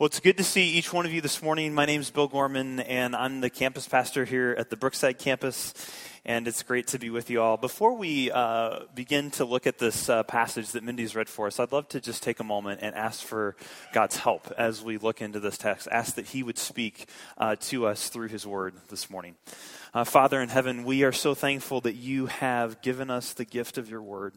Well, it's good to see each one of you this morning. My name is Bill Gorman, and I'm the campus pastor here at the Brookside campus, and it's great to be with you all. Before we uh, begin to look at this uh, passage that Mindy's read for us, I'd love to just take a moment and ask for God's help as we look into this text. Ask that He would speak uh, to us through His Word this morning. Uh, Father in heaven, we are so thankful that you have given us the gift of your Word.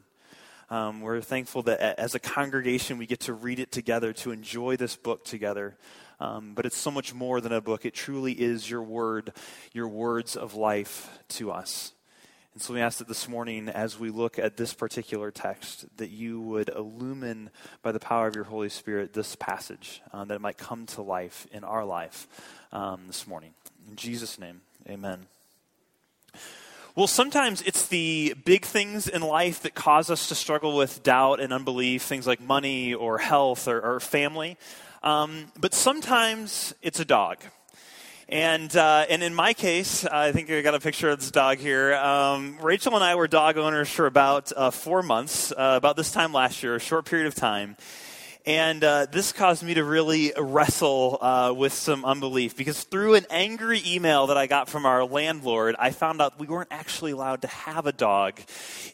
Um, we're thankful that as a congregation we get to read it together, to enjoy this book together. Um, but it's so much more than a book. It truly is your word, your words of life to us. And so we ask that this morning, as we look at this particular text, that you would illumine by the power of your Holy Spirit this passage, uh, that it might come to life in our life um, this morning. In Jesus' name, amen. Well, sometimes it's the big things in life that cause us to struggle with doubt and unbelief, things like money or health or, or family. Um, but sometimes it's a dog. And, uh, and in my case, I think I got a picture of this dog here. Um, Rachel and I were dog owners for about uh, four months, uh, about this time last year, a short period of time. And uh, this caused me to really wrestle uh, with some unbelief because through an angry email that I got from our landlord, I found out we weren't actually allowed to have a dog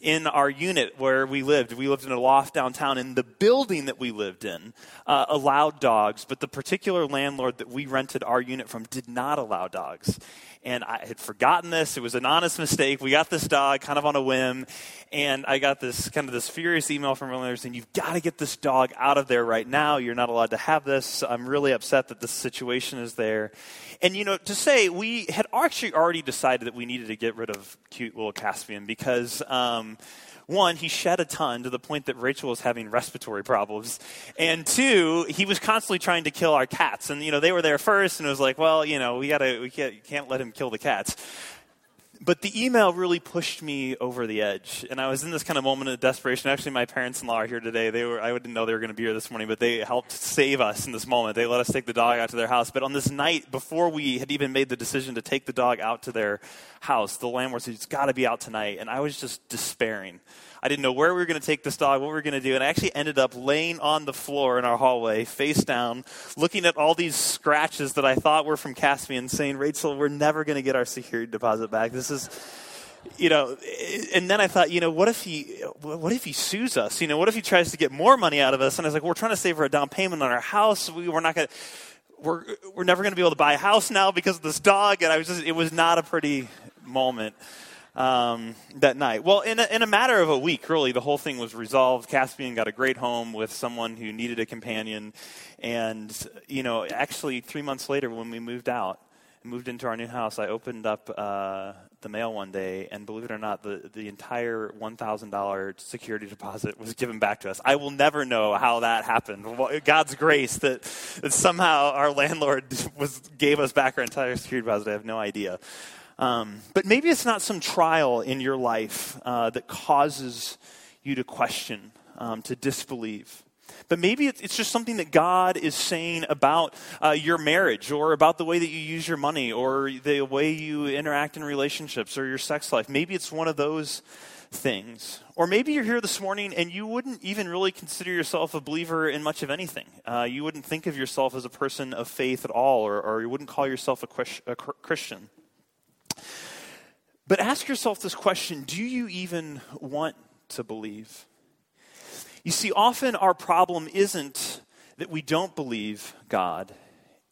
in our unit where we lived. We lived in a loft downtown, and the building that we lived in uh, allowed dogs, but the particular landlord that we rented our unit from did not allow dogs and I had forgotten this. It was an honest mistake. We got this dog kind of on a whim, and I got this kind of this furious email from realtors saying, "You've got to get this dog out of there right now. You're not allowed to have this. I'm really upset that this situation is there." And you know, to say we had actually already decided that we needed to get rid of cute little Caspian because. Um, one, he shed a ton to the point that Rachel was having respiratory problems. And two, he was constantly trying to kill our cats. And, you know, they were there first, and it was like, well, you know, we, gotta, we can't, can't let him kill the cats. But the email really pushed me over the edge. And I was in this kind of moment of desperation. Actually, my parents in law are here today. They were, I didn't know they were going to be here this morning, but they helped save us in this moment. They let us take the dog out to their house. But on this night, before we had even made the decision to take the dog out to their house, the landlord said, It's got to be out tonight. And I was just despairing. I didn't know where we were going to take this dog, what we were going to do. And I actually ended up laying on the floor in our hallway, face down, looking at all these scratches that I thought were from Caspian, saying, Rachel, we're never going to get our security deposit back. This is you know, and then I thought, you know, what if he, what if he sues us? You know, what if he tries to get more money out of us? And I was like, we're trying to save for a down payment on our house. We, we're not going to, we're, we're never going to be able to buy a house now because of this dog. And I was just, it was not a pretty moment um, that night. Well, in a, in a matter of a week, really, the whole thing was resolved. Caspian got a great home with someone who needed a companion. And, you know, actually, three months later, when we moved out, moved into our new house, I opened up uh, the mail one day, and believe it or not, the, the entire $1,000 security deposit was given back to us. I will never know how that happened. God's grace that, that somehow our landlord was, gave us back our entire security deposit, I have no idea. Um, but maybe it's not some trial in your life uh, that causes you to question, um, to disbelieve. But maybe it's just something that God is saying about uh, your marriage or about the way that you use your money or the way you interact in relationships or your sex life. Maybe it's one of those things. Or maybe you're here this morning and you wouldn't even really consider yourself a believer in much of anything. Uh, you wouldn't think of yourself as a person of faith at all, or, or you wouldn't call yourself a, a Christian. But ask yourself this question do you even want to believe? You see, often our problem isn't that we don't believe God,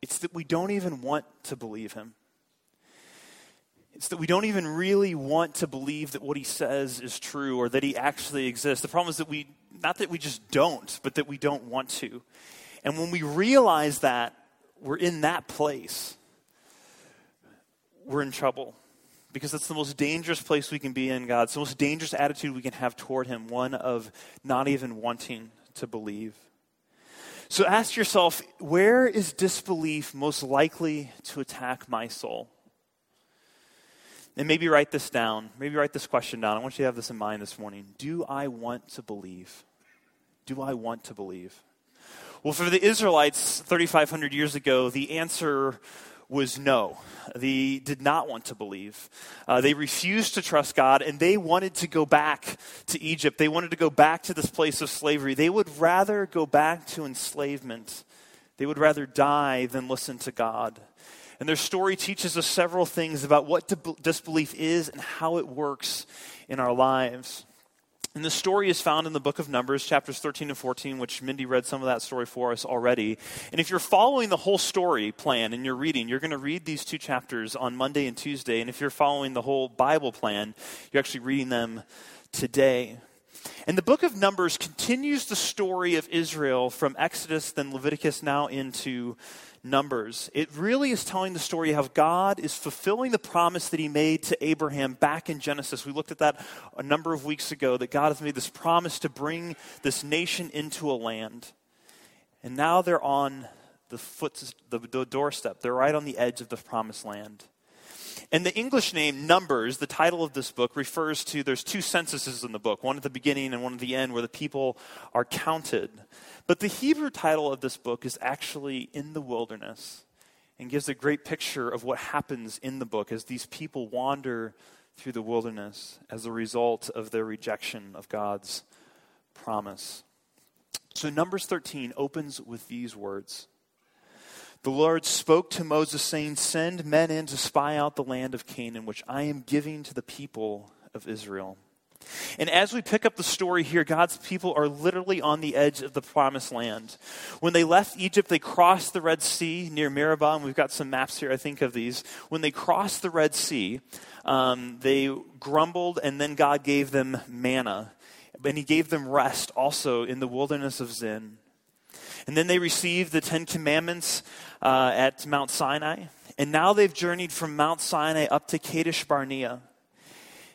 it's that we don't even want to believe Him. It's that we don't even really want to believe that what He says is true or that He actually exists. The problem is that we, not that we just don't, but that we don't want to. And when we realize that we're in that place, we're in trouble because it's the most dangerous place we can be in God. It's the most dangerous attitude we can have toward Him, one of not even wanting to believe. So ask yourself where is disbelief most likely to attack my soul? And maybe write this down. Maybe write this question down. I want you to have this in mind this morning. Do I want to believe? Do I want to believe? Well, for the Israelites 3,500 years ago, the answer was no. They did not want to believe. Uh, they refused to trust God, and they wanted to go back to Egypt. They wanted to go back to this place of slavery. They would rather go back to enslavement They would rather die than listen to God. And their story teaches us several things about what disbelief is and how it works in our lives. And the story is found in the book of Numbers, chapters 13 and 14, which Mindy read some of that story for us already. And if you're following the whole story plan and you're reading, you're going to read these two chapters on Monday and Tuesday. And if you're following the whole Bible plan, you're actually reading them today. And the book of Numbers continues the story of Israel from Exodus, then Leviticus, now into Numbers. It really is telling the story of how God is fulfilling the promise that he made to Abraham back in Genesis. We looked at that a number of weeks ago that God has made this promise to bring this nation into a land. And now they're on the foot the, the doorstep. They're right on the edge of the promised land. And the English name Numbers, the title of this book, refers to there's two censuses in the book, one at the beginning and one at the end, where the people are counted. But the Hebrew title of this book is actually In the Wilderness and gives a great picture of what happens in the book as these people wander through the wilderness as a result of their rejection of God's promise. So, Numbers 13 opens with these words the Lord spoke to Moses, saying, Send men in to spy out the land of Canaan, which I am giving to the people of Israel. And as we pick up the story here, God's people are literally on the edge of the promised land. When they left Egypt, they crossed the Red Sea near Meribah, and we've got some maps here, I think, of these. When they crossed the Red Sea, um, they grumbled, and then God gave them manna. And He gave them rest also in the wilderness of Zin. And then they received the Ten Commandments uh, at Mount Sinai. And now they've journeyed from Mount Sinai up to Kadesh Barnea.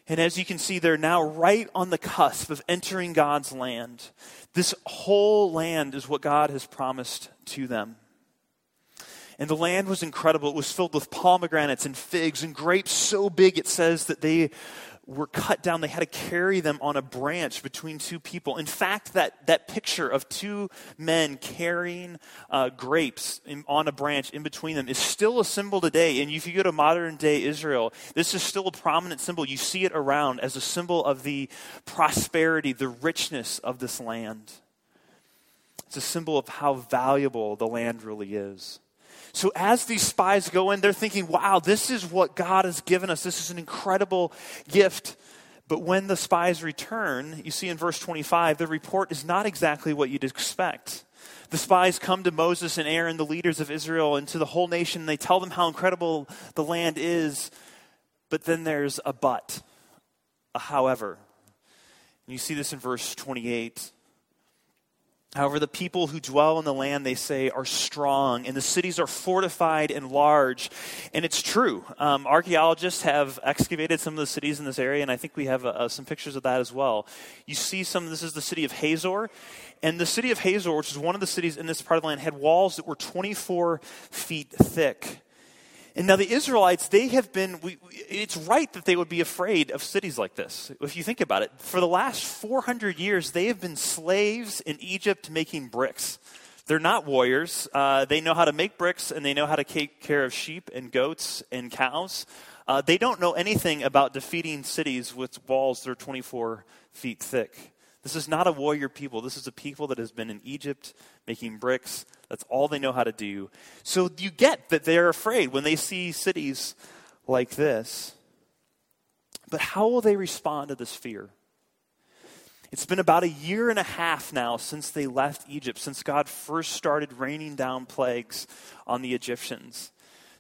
And as you can see, they're now right on the cusp of entering God's land. This whole land is what God has promised to them. And the land was incredible. It was filled with pomegranates and figs and grapes so big it says that they were cut down. They had to carry them on a branch between two people. In fact, that, that picture of two men carrying uh, grapes in, on a branch in between them is still a symbol today. And if you go to modern day Israel, this is still a prominent symbol. You see it around as a symbol of the prosperity, the richness of this land. It's a symbol of how valuable the land really is. So as these spies go in, they're thinking, wow, this is what God has given us. This is an incredible gift. But when the spies return, you see in verse 25, the report is not exactly what you'd expect. The spies come to Moses and Aaron, the leaders of Israel, and to the whole nation. And they tell them how incredible the land is. But then there's a but, a however. And you see this in verse 28. However, the people who dwell in the land, they say, are strong, and the cities are fortified and large. And it's true. Um, archaeologists have excavated some of the cities in this area, and I think we have uh, uh, some pictures of that as well. You see some, this is the city of Hazor. And the city of Hazor, which is one of the cities in this part of the land, had walls that were 24 feet thick. And now the Israelites, they have been, we, it's right that they would be afraid of cities like this. If you think about it, for the last 400 years, they have been slaves in Egypt making bricks. They're not warriors. Uh, they know how to make bricks and they know how to take care of sheep and goats and cows. Uh, they don't know anything about defeating cities with walls that are 24 feet thick. This is not a warrior people. This is a people that has been in Egypt making bricks. That's all they know how to do. So you get that they're afraid when they see cities like this. But how will they respond to this fear? It's been about a year and a half now since they left Egypt, since God first started raining down plagues on the Egyptians.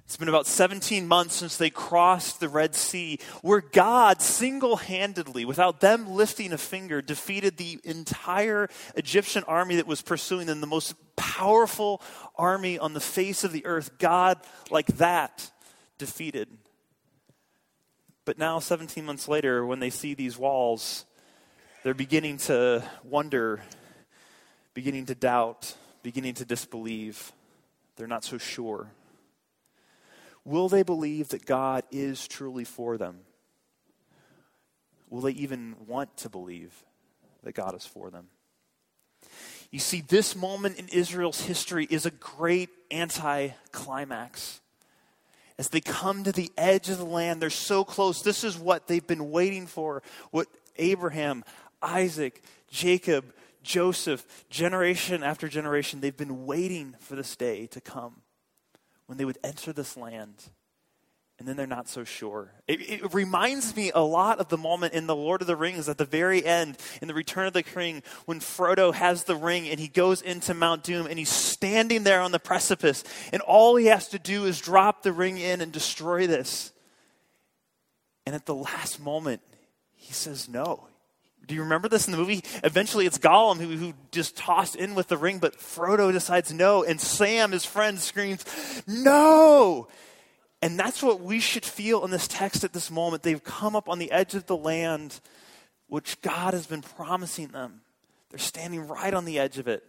It's been about 17 months since they crossed the Red Sea, where God single handedly, without them lifting a finger, defeated the entire Egyptian army that was pursuing them, the most powerful army on the face of the earth. God, like that, defeated. But now, 17 months later, when they see these walls, they're beginning to wonder, beginning to doubt, beginning to disbelieve. They're not so sure. Will they believe that God is truly for them? Will they even want to believe that God is for them? You see, this moment in Israel's history is a great anti-climax. As they come to the edge of the land, they're so close. This is what they've been waiting for. What Abraham, Isaac, Jacob, Joseph, generation after generation, they've been waiting for this day to come when they would enter this land and then they're not so sure. It, it, reminds me a lot of the moment in The Lord of the Rings at the very end, in The Return of the King, when Frodo has the ring and he goes into Mount Doom and he's standing there on the precipice, and all he has to do is drop the ring in and destroy this. And at the last moment, he says no. Do you remember this in the movie? Eventually, it's Gollum who, who just tossed in with the ring, but Frodo decides no, and Sam, his friend, screams, No! And that's what we should feel in this text at this moment. They've come up on the edge of the land which God has been promising them. They're standing right on the edge of it.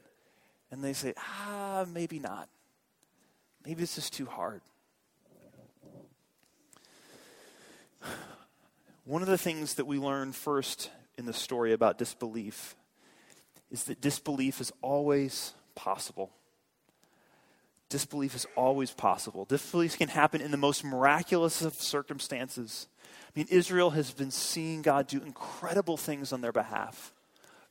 And they say, ah, maybe not. Maybe this is too hard. One of the things that we learn first in the story about disbelief is that disbelief is always possible. Disbelief is always possible. Disbelief can happen in the most miraculous of circumstances. I mean, Israel has been seeing God do incredible things on their behalf.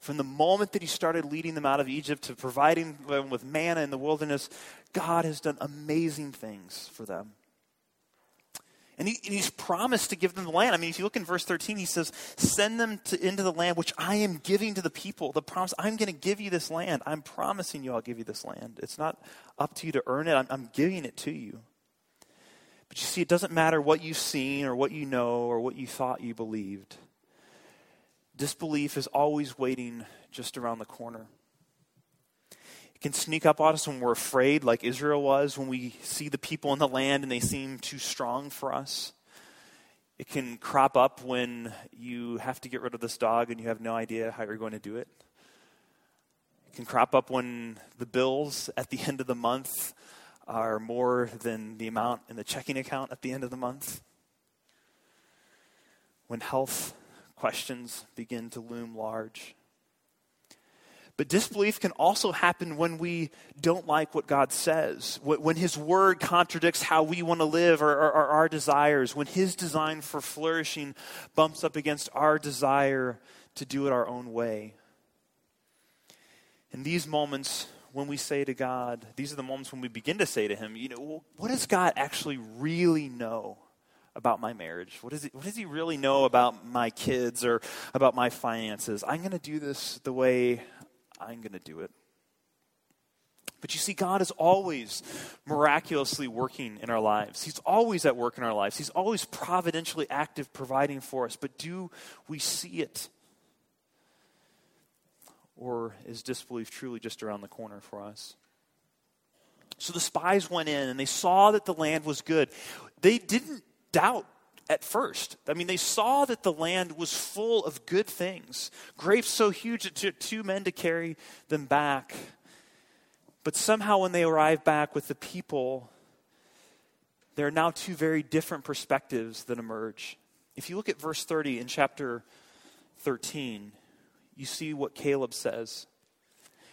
From the moment that He started leading them out of Egypt to providing them with manna in the wilderness, God has done amazing things for them. And, he, and, he's promised to give them the land. I mean, if you look in verse 13, he says, Send them to, into the land which I am giving to the people. The promise, I'm going to give you this land. I'm promising you I'll give you this land. It's not up to you to earn it, I'm, I'm giving it to you. But you see, it doesn't matter what you've seen or what you know or what you thought you believed. Disbelief is always waiting just around the corner can sneak up on us when we're afraid, like Israel was, when we see the people in the land and they seem too strong for us. It can crop up when you have to get rid of this dog and you have no idea how you're going to do it. It can crop up when the bills at the end of the month are more than the amount in the checking account at the end of the month. When health questions begin to loom large. But disbelief can also happen when we don't like what God says, when His word contradicts how we want to live or, or, or, our desires, when His design for flourishing bumps up against our desire to do it our own way. In these moments, when we say to God, these are the moments when we begin to say to Him, you know, what does God actually really know? about my marriage? What, is it, what does he really know about my kids or about my finances? I'm going to do this the way I'm going to do it. But you see, God is always miraculously working in our lives. He's always at work in our lives. He's always providentially active, providing for us. But do we see it? Or is disbelief truly just around the corner for us? So the spies went in and they saw that the land was good. They didn't doubt at first. I mean, they saw that the land was full of good things, grapes so huge it took two men to carry them back. But somehow, when they arrive back with the people, there are now two very different perspectives that emerge. If you look at verse 30 in chapter 13, you see what Caleb says.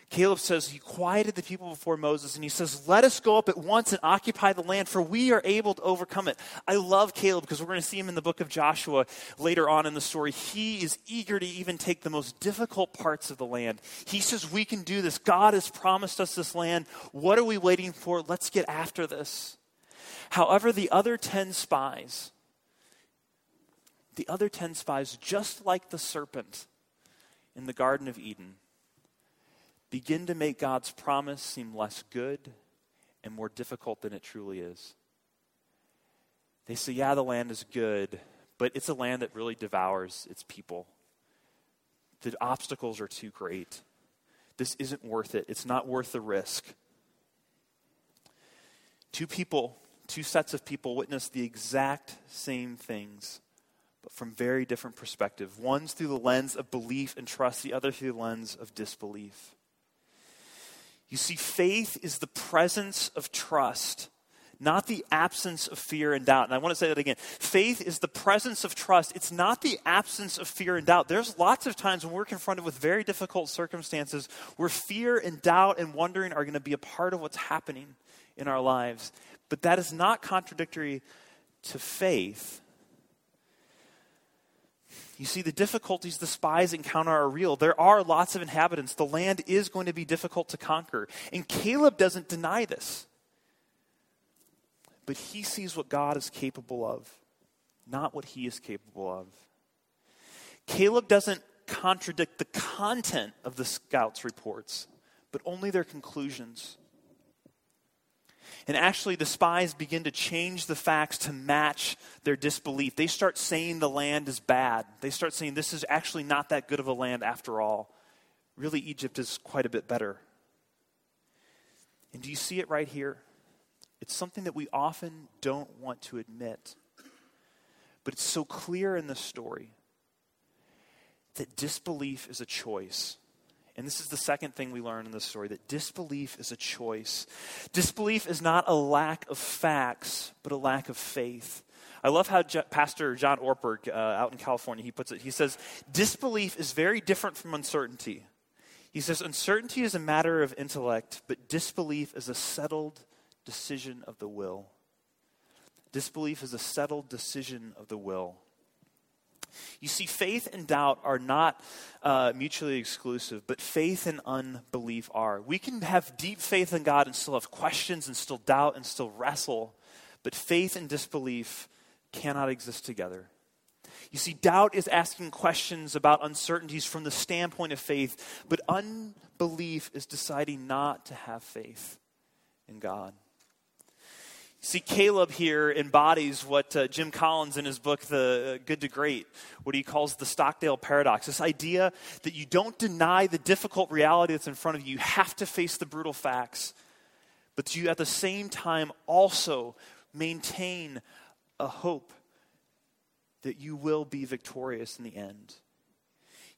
Caleb says he quieted the people before Moses and he says, Let us go up at once and occupy the land, for we are able to overcome it. I love Caleb because we're going to see him in the book of Joshua later on in the story. He is eager to even take the most difficult parts of the land. He says, We can do this. God has promised us this land. What are we waiting for? Let's get after this. However, the other 10 spies, the other 10 spies, just like the serpent in the Garden of Eden, begin to make God's promise seem less good and more difficult than it truly is. They say, yeah, the land is good, but it's a land that really devours its people. The obstacles are too great. This isn't worth it. It's not worth the risk. Two people, two sets of people witness the exact same things, but from very different perspectives. One's through the lens of belief and trust, the other through the lens of disbelief. You see, faith is the presence of trust, not the absence of fear and doubt. And I want to say that again. Faith is the presence of trust. It's not the absence of fear and doubt. There's lots of times when we're confronted with very difficult circumstances where fear and doubt and wondering are going to be a part of what's happening in our lives. But that is not contradictory to faith. You see, the difficulties the spies encounter are real. There are lots of inhabitants. The land is going to be difficult to conquer. And Caleb doesn't deny this. But he sees what God is capable of, not what he is capable of. Caleb doesn't contradict the content of the scouts' reports, but only their conclusions. And actually, the spies begin to change the facts to match their disbelief. They start saying the land is bad. They start saying this is actually not that good of a land after all. Really, Egypt is quite a bit better. And do you see it right here? It's something that we often don't want to admit. But it's so clear in the story that disbelief is a choice. And this is the second thing we learn in this story that disbelief is a choice. Disbelief is not a lack of facts, but a lack of faith. I love how Pastor John Ortberg uh, out in California he puts it. He says disbelief is very different from uncertainty. He says uncertainty is a matter of intellect, but disbelief is a settled decision of the will. Disbelief is a settled decision of the will. You see, faith and doubt are not uh, mutually exclusive, but faith and unbelief are. We can have deep faith in God and still have questions and still doubt and still wrestle, but faith and disbelief cannot exist together. You see, doubt is asking questions about uncertainties from the standpoint of faith, but unbelief is deciding not to have faith in God. See, Caleb here embodies what uh, Jim Collins in his book, The uh, Good to Great, what he calls the Stockdale paradox. This idea that you don't deny the difficult reality that's in front of you, you have to face the brutal facts, but you at the same time also maintain a hope that you will be victorious in the end.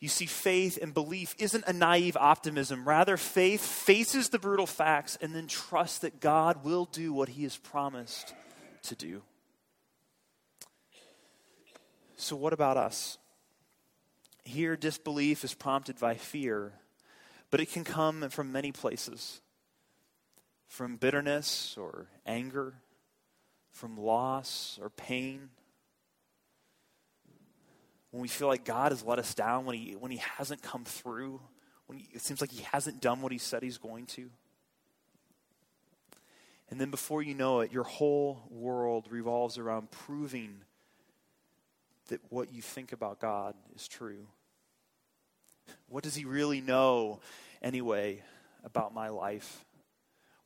You see, faith and belief isn't a naive optimism. Rather, faith faces the brutal facts and then trusts that God will do what he has promised to do. So, what about us? Here, disbelief is prompted by fear, but it can come from many places from bitterness or anger, from loss or pain when we feel like God has let us down, when He, when he hasn't come through, when he, it seems like He hasn't done what He said He's going to. And then before you know it, your whole world revolves around proving that what you think about God is true. What does He really know, anyway, about my life?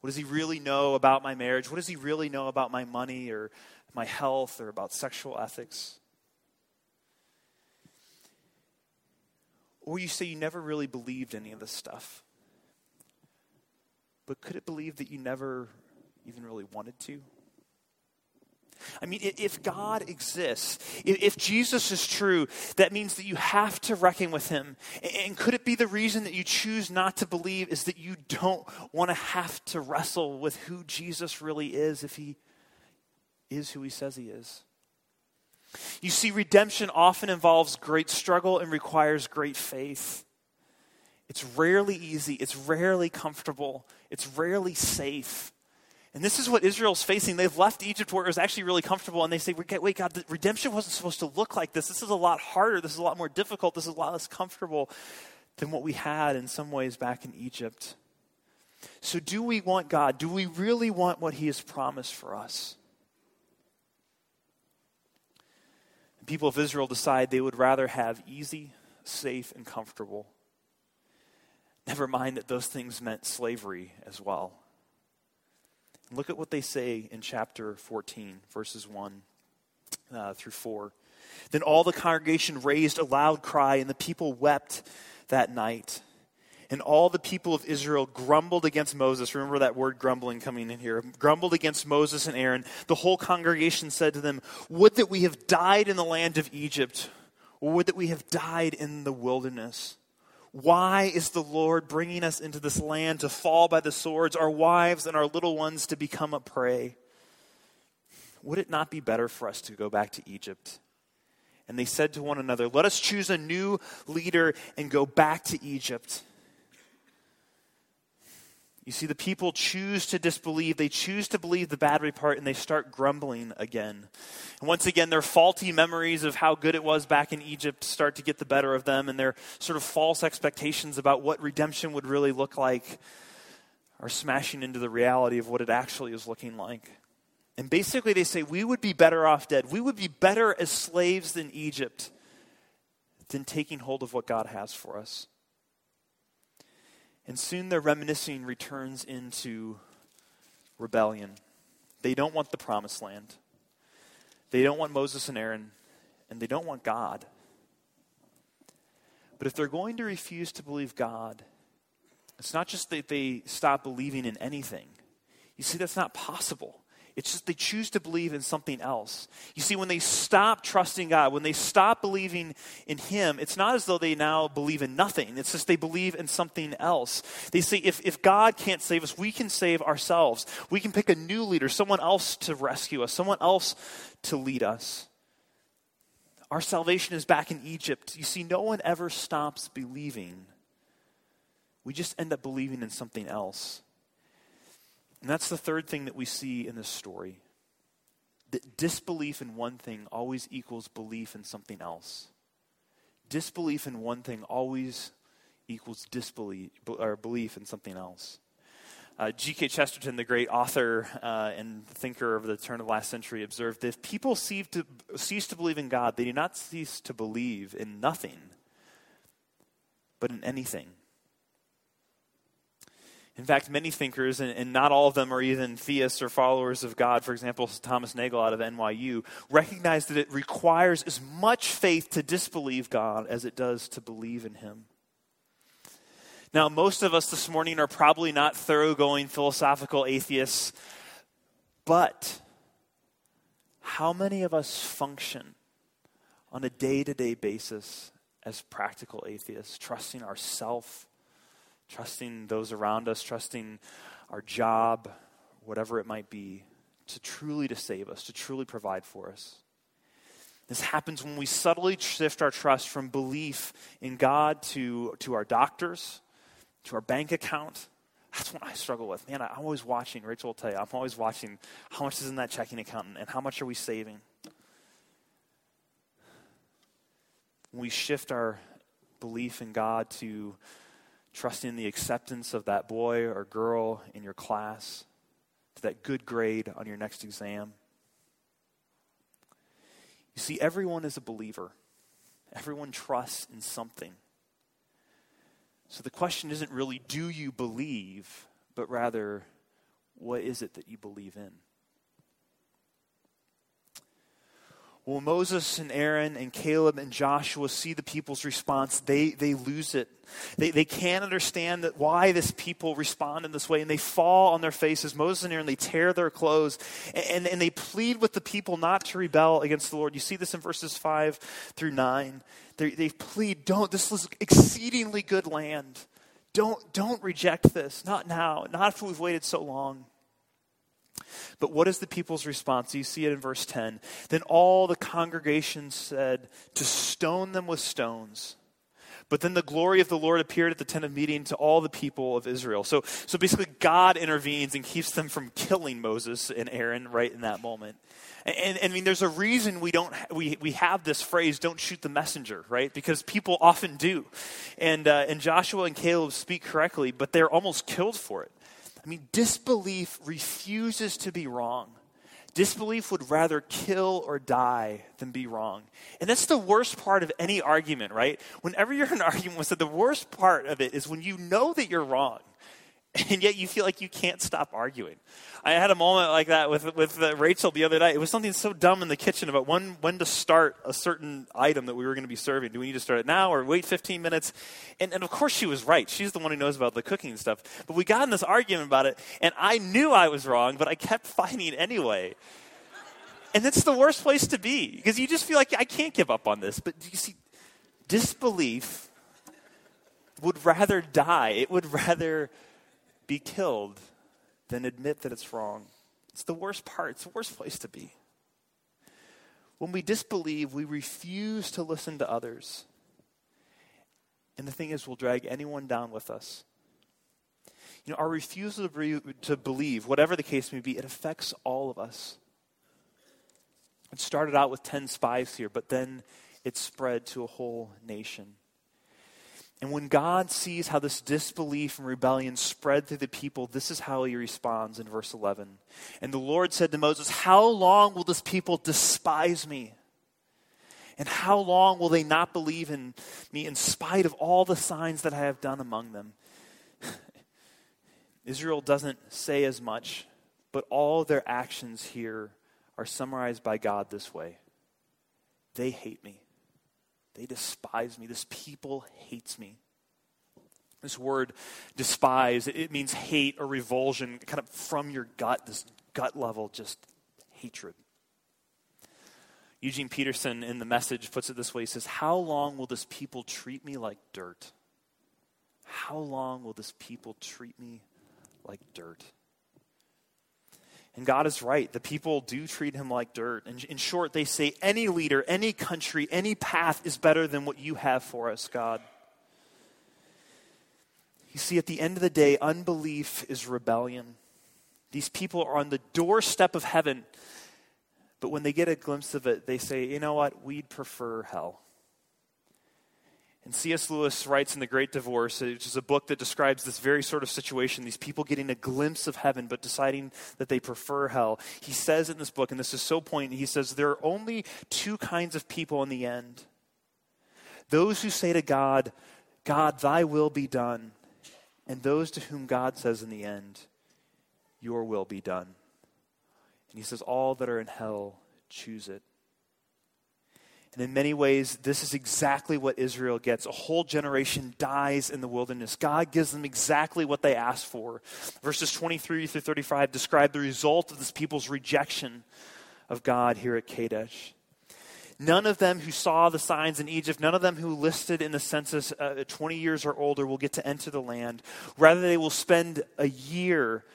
What does He really know about my marriage? What does He really know about my money or my health or about sexual ethics? Or you say you never really believed any of this stuff. But could it believe that you never even really wanted to? I mean, if God exists, if Jesus is true, that means that you have to reckon with him. And could it be the reason that you choose not to believe is that you don't want to have to wrestle with who Jesus really is if he is who he says he is? You see, redemption often involves great struggle and requires great faith. It's rarely easy, it's rarely comfortable, it's rarely safe. And this is what Israel's facing. They've left Egypt where it was actually really comfortable, and they say, Wait, God, redemption wasn't supposed to look like this. This is a lot harder. This is a lot more difficult. This is a lot less comfortable than what we had in some ways back in Egypt. So, do we want God? Do we really want what He has promised for us? People of Israel decide they would rather have easy, safe, and comfortable. Never mind that those things meant slavery as well. Look at what they say in chapter 14, verses 1 uh, through 4. Then all the congregation raised a loud cry, and the people wept that night. And all the people of Israel grumbled against Moses. Remember that word grumbling coming in here. Grumbled against Moses and Aaron. The whole congregation said to them, Would that we have died in the land of Egypt, or would that we have died in the wilderness. Why is the Lord bringing us into this land to fall by the swords, our wives and our little ones to become a prey? Would it not be better for us to go back to Egypt? And they said to one another, Let us choose a new leader and go back to Egypt. You see, the people choose to disbelieve. They choose to believe the bad report and they start grumbling again. And once again, their faulty memories of how good it was back in Egypt start to get the better of them, and their sort of false expectations about what redemption would really look like are smashing into the reality of what it actually is looking like. And basically, they say, We would be better off dead. We would be better as slaves than Egypt than taking hold of what God has for us. And soon their reminiscing returns into rebellion. They don't want the promised land. They don't want Moses and Aaron, and they don't want God. But if they're going to refuse to believe God, it's not just that they stop believing in anything. You see, that's not possible. It's just they choose to believe in something else. You see, when they stop trusting God, when they stop believing in Him, it's not as though they now believe in nothing. It's just they believe in something else. They say, if, if God can't save us, we can save ourselves. We can pick a new leader, someone else to rescue us, someone else to lead us. Our salvation is back in Egypt. You see, no one ever stops believing. We just end up believing in something else. And that's the third thing that we see in this story that disbelief in one thing always equals belief in something else. Disbelief in one thing always equals disbelief or belief in something else. Uh, G.K. Chesterton, the great author uh, and thinker of the turn of the last century, observed that if people cease to, cease to believe in God, they do not cease to believe in nothing, but in anything. In fact, many thinkers, and, and, not all of them are even theists or followers of God, for example, Thomas Nagel out of NYU, recognize that it requires as much faith to disbelieve God as it does to believe in Him. Now, most of us this morning are probably not thoroughgoing philosophical atheists, but how many of us function on a day to day basis as practical atheists, trusting ourself? Trusting those around us, trusting our job, whatever it might be, to truly to save us, to truly provide for us. This happens when we subtly shift our trust from belief in God to, to our doctors, to our bank account. That's what I struggle with. Man, I'm always watching, Rachel will tell you, I'm always watching how much is in that checking account and how much are we saving. When we shift our belief in God to trusting the acceptance of that boy or girl in your class, to that good grade on your next exam. You see, everyone is a believer, everyone trusts in something. So the question isn't really, do you believe, but rather, what is it that you believe in? Well, Moses and Aaron and Caleb and Joshua see the people's response, they, they lose it. They, they can't understand that why this people respond in this way, and they fall on their faces. Moses and Aaron, they tear their clothes, and, and they plead with the people not to rebel against the Lord. You see this in verses 5 through 9. They, they plead, don't, this is exceedingly good land. Don't, don't reject this. Not now. Not if we've waited so long. But what is the people's response? You see it in verse 10. Then all the congregation said to stone them with stones. But then the glory of the Lord appeared at the tent of meeting to all the people of Israel. So, so basically, God intervenes and keeps them from killing Moses and Aaron right in that moment. And, and, and I mean, there's a reason we don't we, we have this phrase "don't shoot the messenger," right? Because people often do, and uh, and Joshua and Caleb speak correctly, but they're almost killed for it. I mean, disbelief refuses to be wrong. Disbelief would rather kill or die than be wrong. And that's the worst part of any argument, right? Whenever you're in an argument with the worst part of it is when you know that you're wrong and yet you feel like you can't stop arguing. I had a moment like that with with uh, Rachel the other night. It was something so dumb in the kitchen about when when to start a certain item that we were going to be serving. Do we need to start it now or wait 15 minutes? And and of course she was right. She's the one who knows about the cooking stuff. But we got in this argument about it, and I knew I was wrong, but I kept fighting anyway. And it's the worst place to be because you just feel like I can't give up on this. But you see, disbelief would rather die. It would rather be killed than admit that it's wrong. It's the worst part, it's the worst place to be. When we disbelieve, we refuse to listen to others. And the thing is, we'll drag anyone down with us. you know, our refusal to believe, whatever the case may be, it affects all of us. It started out with 10 spies here, but then it spread to a whole nation. And when God sees how this disbelief and rebellion spread through the people, this is how he responds in verse 11. And the Lord said to Moses, How long will this people despise me? And how long will they not believe in me in spite of all the signs that I have done among them? Israel doesn't say as much, but all their actions here are summarized by God this way They hate me. They despise me. This people hates me. This word despise, it means hate or revulsion, kind of from your gut, this gut level, just hatred. Eugene Peterson in the message puts it this way He says, How long will this people treat me like dirt? How long will this people treat me like dirt? And God is right. The people do treat him like dirt. And in short, they say, any leader, any country, any path is better than what you have for us, God. You see, at the end of the day, unbelief is rebellion. These people are on the doorstep of heaven, but when they get a glimpse of it, they say, you know what? We'd prefer hell. And C.S. Lewis writes in The Great Divorce, which is a book that describes this very sort of situation these people getting a glimpse of heaven but deciding that they prefer hell. He says in this book, and this is so poignant, he says, There are only two kinds of people in the end those who say to God, God, thy will be done, and those to whom God says in the end, Your will be done. And he says, All that are in hell choose it. And in many ways, this is exactly what Israel gets. A whole generation dies in the wilderness. God gives them exactly what they asked for. Verses 23 through 35 describe the result of this people's rejection of God here at Kadesh. None of them who saw the signs in Egypt, none of them who listed in the census uh, 20 years or older will get to enter the land. Rather, they will spend a year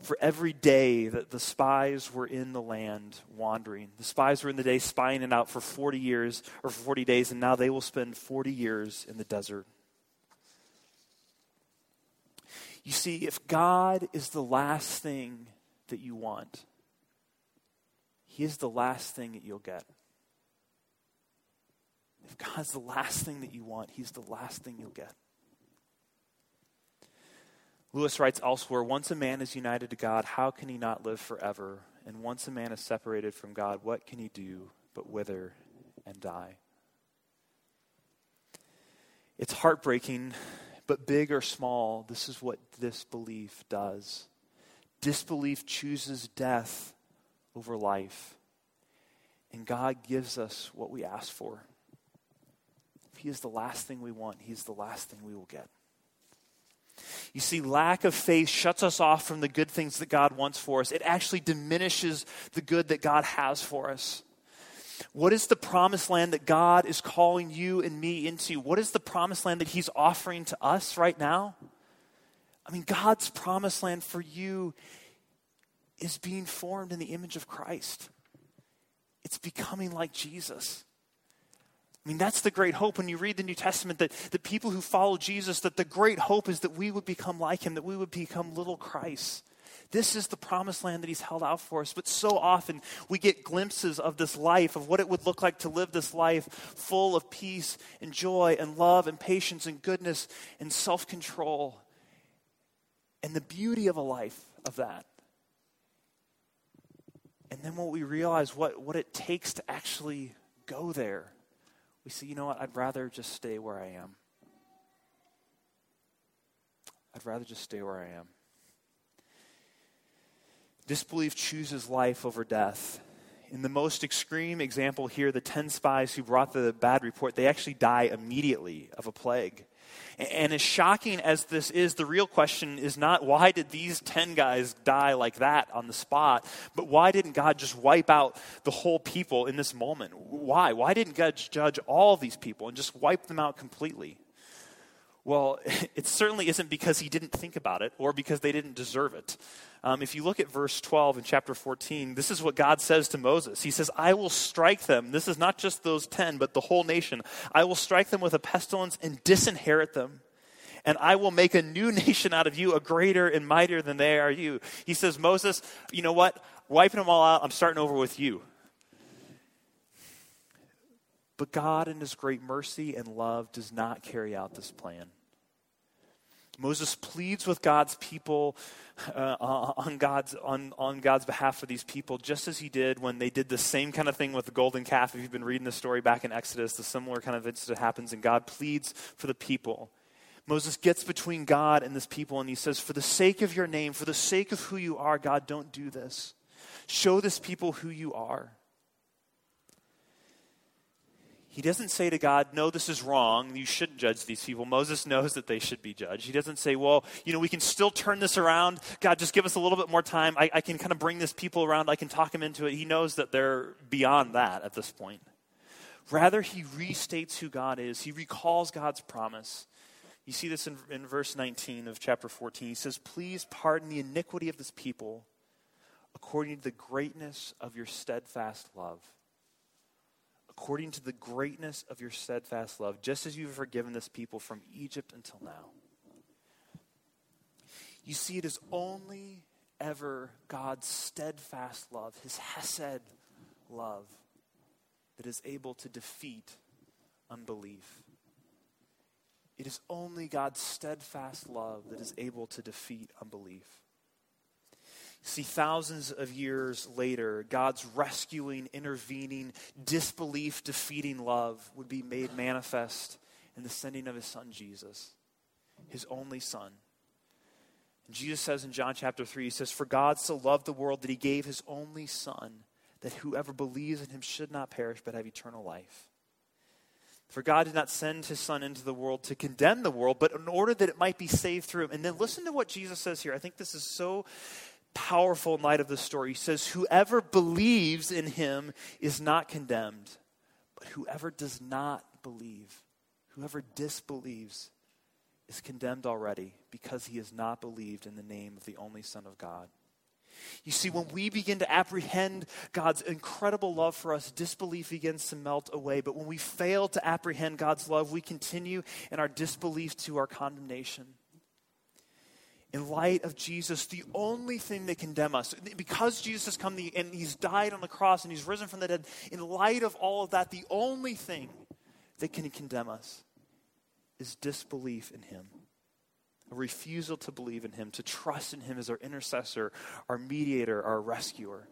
for every day that the spies were in the land wandering. The spies were in the day spying it out for 40 years or 40 days, and now they will spend 40 years in the desert. You see, if God is the last thing that you want, He is the last thing that you'll get. If God's the last thing that you want, He's the last thing you'll get. Lewis writes elsewhere Once a man is united to God, how can he not live forever? And once a man is separated from God, what can he do but wither and die? It's heartbreaking, but big or small, this is what disbelief does. Disbelief chooses death over life. And God gives us what we ask for. If He is the last thing we want, He's the last thing we will get. You see, lack of faith shuts us off from the good things that God wants for us. It actually diminishes the good that God has for us. What is the promised land that God is calling you and me into? What is the promised land that He's offering to us right now? I mean, God's promised land for you is being formed in the image of Christ. It's becoming like Jesus. I mean, that's the great hope when you read the New Testament that the people who follow Jesus, that the great hope is that we would become like him, that we would become little Christ. This is the promised land that he's held out for us. But so often we get glimpses of this life, of what it would look like to live this life full of peace and joy and love and patience and goodness and self control. And the beauty of a life of that. And then what we realize what, what it takes to actually go there we say, you know what, I'd rather just stay where I am. I'd rather just stay where I am. Disbelief chooses life over death. In the most extreme example here, the 10 spies who brought the bad report, they actually die immediately of a plague. And as shocking as this is, the real question is not why did these 10 guys die like that on the spot, but why didn't God just wipe out the whole people in this moment? Why? Why didn't God judge all these people and just wipe them out completely? Well, it certainly isn't because he didn't think about it or because they didn't deserve it. Um, if you look at verse 12 in chapter 14, this is what God says to Moses. He says, I will strike them. This is not just those 10, but the whole nation. I will strike them with a pestilence and disinherit them. and I will make a new nation out of you, a greater and mightier than they are you. He says, Moses, you know what? Wiping them all out, I'm starting over with you. But God, in his great mercy and love, does not carry out this plan. Moses pleads with God's people uh, on, God's, on, on God's behalf for these people, just as he did when they did the same kind of thing with the golden calf. If you've been reading the story back in Exodus, the similar kind of incident happens, and God pleads for the people. Moses gets between God and this people, and he says, For the sake of your name, for the sake of who you are, God, don't do this. Show this people who you are. He doesn't say to God, No, this is wrong. You shouldn't judge these people. Moses knows that they should be judged. He doesn't say, Well, you know, we can still turn this around. God, just give us a little bit more time. I, I can kind of bring this people around. I can talk them into it. He knows that they're beyond that at this point. Rather, he restates who God is, he recalls God's promise. You see this in, in verse 19 of chapter 14. He says, Please pardon the iniquity of this people according to the greatness of your steadfast love according to the greatness of your steadfast love, just as you've forgiven this people from Egypt until now. You see, it is only ever God's steadfast love, his Hesed love, that is able to defeat unbelief. It is only God's steadfast love that is able to defeat unbelief. See, thousands of years later, God's rescuing, intervening, disbelief defeating love would be made manifest in the sending of his son Jesus, his only son. Jesus says in John chapter 3, he says, For God so loved the world that he gave his only son, that whoever believes in him should not perish but have eternal life. For God did not send his Son into the world to condemn the world, but in order that it might be saved through him. And then listen to what Jesus says here. I think this is so powerful in light of the story. He says, Whoever believes in him is not condemned, but whoever does not believe, whoever disbelieves, is condemned already because he has not believed in the name of the only Son of God. You see, when we begin to apprehend God's incredible love for us, disbelief begins to melt away. But when we fail to apprehend God's love, we continue in our disbelief to our condemnation in light of Jesus, the only thing that condemn us, because Jesus has come and he's died on the cross and he's risen from the dead, in light of all of that, the only thing that can condemn us is disbelief in him. A refusal to believe in him, to trust in him as our intercessor, our mediator, our rescuer.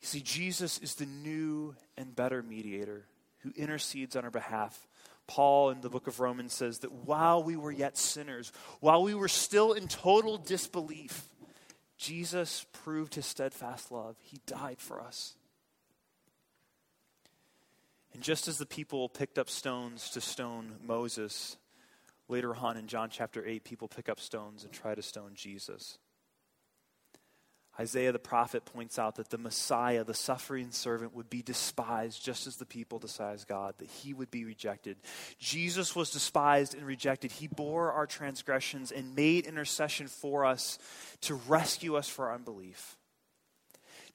You see, Jesus is the new and better mediator who intercedes on our behalf Paul in the book of Romans says that while we were yet sinners, while we were still in total disbelief, Jesus proved his steadfast love. He died for us. And just as the people picked up stones to stone Moses, later on in John chapter 8, people pick up stones and try to stone Jesus. Isaiah the prophet points out that the Messiah, the suffering servant, would be despised just as the people despise God, that he would be rejected. Jesus was despised and rejected. He bore our transgressions and made intercession for us to rescue us for our unbelief.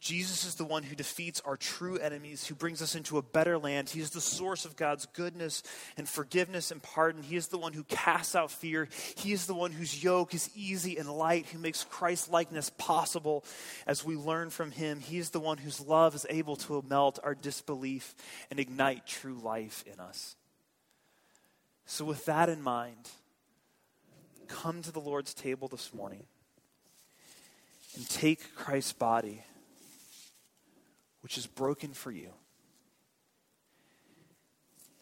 Jesus is the one who defeats our true enemies, who brings us into a better land. He is the source of God's goodness and forgiveness and pardon. He is the one who casts out fear. He is the one whose yoke is easy and light, who makes Christ likeness possible as we learn from him. He is the one whose love is able to melt our disbelief and ignite true life in us. So, with that in mind, come to the Lord's table this morning and take Christ's body which is broken for you.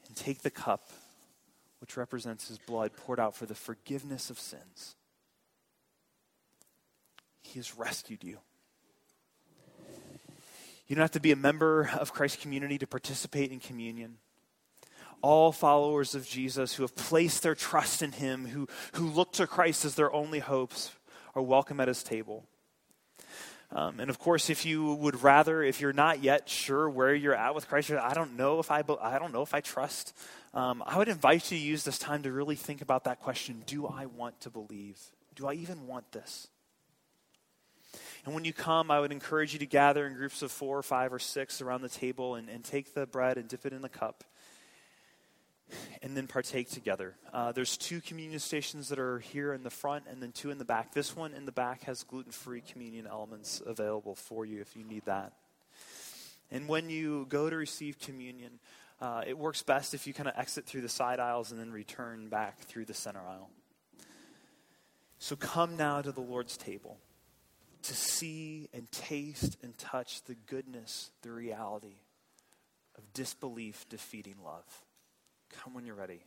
And take the cup, which represents his blood poured out for the forgiveness of sins. He has rescued you. You don't have to be a member of Christ's community to participate in communion. All followers of Jesus who have placed their trust in him, who, who look to Christ as their only hopes, are welcome at his table. Um, and of course, if you would rather, if you're not yet sure where you're at with Christ, I don't know if I, I don't know if I trust. Um, I would invite you to use this time to really think about that question: Do I want to believe? Do I even want this? And when you come, I would encourage you to gather in groups of four or five or six around the table and, and take the bread and dip it in the cup. And then partake together. Uh, there's two communion stations that are here in the front and then two in the back. This one in the back has gluten free communion elements available for you if you need that. And when you go to receive communion, uh, it works best if you kind of exit through the side aisles and then return back through the center aisle. So come now to the Lord's table to see and taste and touch the goodness, the reality of disbelief defeating love. Come when you're ready.